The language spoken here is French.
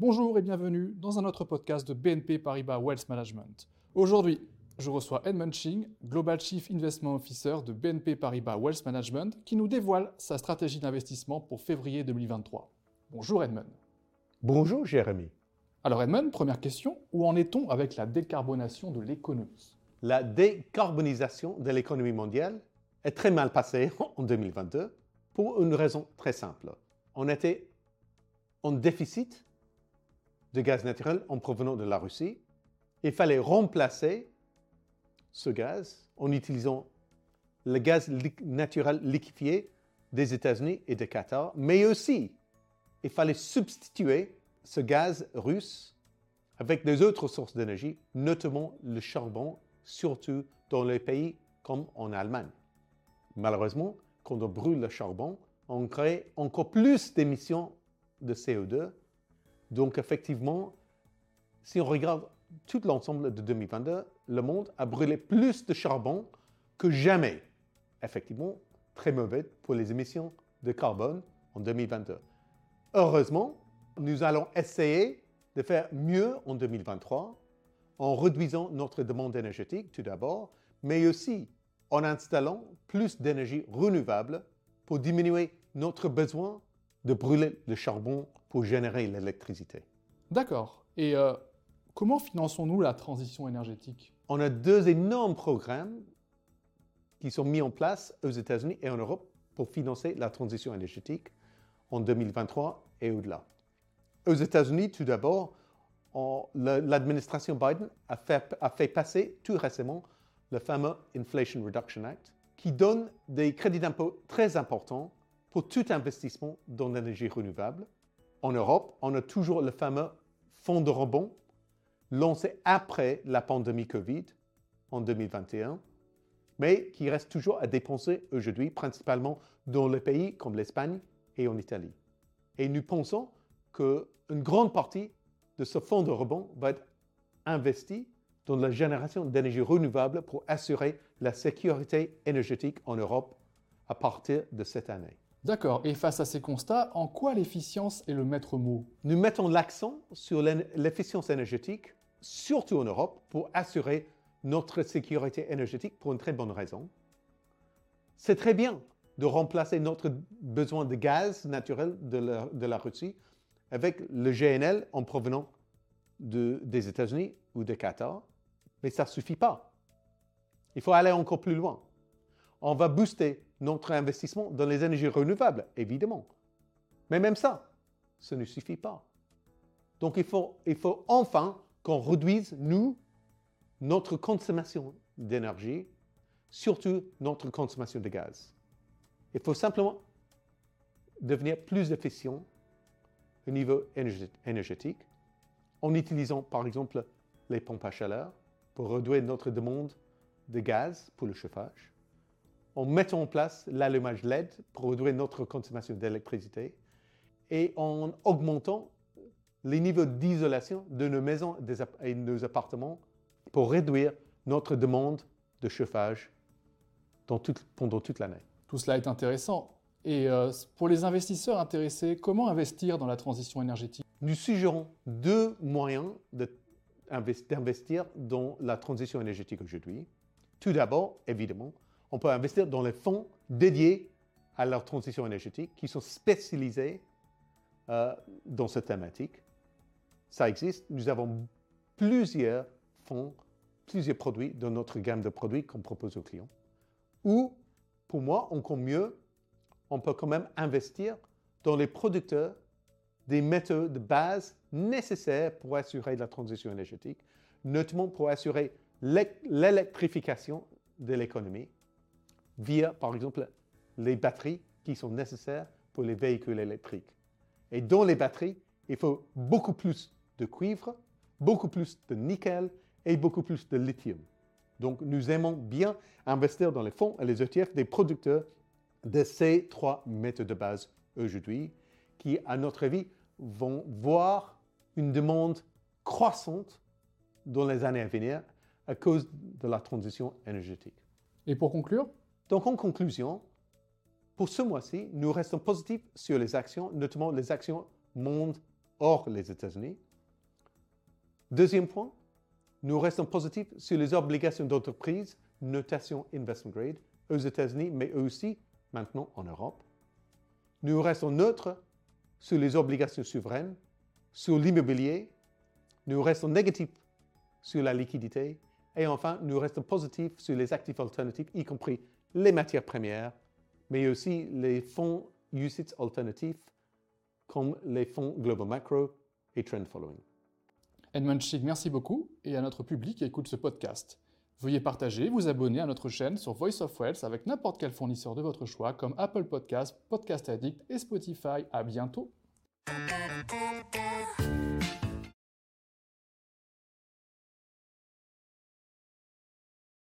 Bonjour et bienvenue dans un autre podcast de BNP Paribas Wealth Management. Aujourd'hui, je reçois Edmund Ching, Global Chief Investment Officer de BNP Paribas Wealth Management, qui nous dévoile sa stratégie d'investissement pour février 2023. Bonjour Edmund. Bonjour Jérémy. Alors Edmund, première question, où en est-on avec la décarbonation de l'économie? La décarbonisation de l'économie mondiale est très mal passée en 2022 pour une raison très simple. On était en déficit de gaz naturel en provenant de la Russie. Il fallait remplacer ce gaz en utilisant le gaz naturel liquéfié des États-Unis et de Qatar, mais aussi il fallait substituer ce gaz russe avec des autres sources d'énergie, notamment le charbon, surtout dans les pays comme en Allemagne. Malheureusement, quand on brûle le charbon, on crée encore plus d'émissions de CO2. Donc effectivement, si on regarde tout l'ensemble de 2022, le monde a brûlé plus de charbon que jamais. Effectivement, très mauvais pour les émissions de carbone en 2022. Heureusement, nous allons essayer de faire mieux en 2023 en réduisant notre demande énergétique tout d'abord, mais aussi en installant plus d'énergie renouvelable pour diminuer notre besoin de brûler le charbon pour générer l'électricité. D'accord. Et euh, comment finançons-nous la transition énergétique? On a deux énormes programmes qui sont mis en place aux États-Unis et en Europe pour financer la transition énergétique en 2023 et au-delà. Aux États-Unis, tout d'abord, l'administration Biden a fait, a fait passer tout récemment le fameux Inflation Reduction Act, qui donne des crédits d'impôt très importants pour tout investissement dans l'énergie renouvelable. En Europe, on a toujours le fameux fonds de rebond lancé après la pandémie Covid en 2021, mais qui reste toujours à dépenser aujourd'hui, principalement dans les pays comme l'Espagne et en Italie. Et nous pensons qu'une grande partie de ce fonds de rebond va être investi dans la génération d'énergie renouvelable pour assurer la sécurité énergétique en Europe à partir de cette année. D'accord. Et face à ces constats, en quoi l'efficience est le maître mot? Nous mettons l'accent sur l'efficience énergétique, surtout en Europe, pour assurer notre sécurité énergétique pour une très bonne raison. C'est très bien de remplacer notre besoin de gaz naturel de la, Russie avec le GNL en provenant des États-Unis ou de Qatar, mais ça ne suffit pas. Il faut aller encore plus loin. On va booster notre investissement dans les énergies renouvelables, évidemment. Mais même ça, ce ne suffit pas. Donc il faut, il faut enfin qu'on réduise, nous, notre consommation d'énergie, surtout notre consommation de gaz. Il faut simplement devenir plus efficient au niveau énergétique en utilisant par exemple les pompes à chaleur pour réduire notre demande de gaz pour le chauffage, en mettant en place l'allumage LED pour réduire notre consommation d'électricité et en augmentant les niveaux d'isolation de nos maisons et de nos appartements pour réduire notre demande de chauffage pendant toute l'année. Tout cela est intéressant. Et euh, pour les investisseurs intéressés, comment investir dans la transition énergétique? Nous suggérons deux moyens d'investir dans la transition énergétique aujourd'hui. Tout d'abord, évidemment, on peut investir dans les fonds dédiés à la transition énergétique qui sont spécialisés euh, dans cette thématique. Ça existe. Nous avons plusieurs fonds, plusieurs produits dans notre gamme de produits qu'on propose aux clients. Ou pour moi, encore mieux, on peut quand même investir dans les producteurs des méthodes de base nécessaires pour assurer la transition énergétique, notamment pour assurer l'électrification de l'économie via, par exemple, les batteries qui sont nécessaires pour les véhicules électriques. Et dans les batteries, il faut beaucoup plus de cuivre, beaucoup plus de nickel et beaucoup plus de lithium. Donc, nous aimons bien investir dans les fonds et les ETF des producteurs de ces trois méthodes de base aujourd'hui, qui, à notre avis, vont voir une demande croissante dans les années à venir à cause de la transition énergétique. Et pour conclure Donc, en conclusion, pour ce mois-ci, nous restons positifs sur les actions, notamment les actions monde hors les États-Unis. Deuxième point, nous restons positifs sur les obligations d'entreprise, notation investment grade, aux États-Unis, mais aussi maintenant en Europe. Nous restons neutres sur les obligations souveraines, sur l'immobilier. Nous restons négatifs sur la liquidité. Et enfin, nous restons positifs sur les actifs alternatifs, y compris les matières premières, mais aussi les fonds UCITS alternatifs, comme les fonds Global Macro et Trend Following. Edmund Schick, merci beaucoup, et à notre public qui écoute ce podcast. Veuillez partager, vous abonner à notre chaîne sur Voice of Wealth avec n'importe quel fournisseur de votre choix comme Apple Podcast, Podcast Addict et Spotify. À bientôt.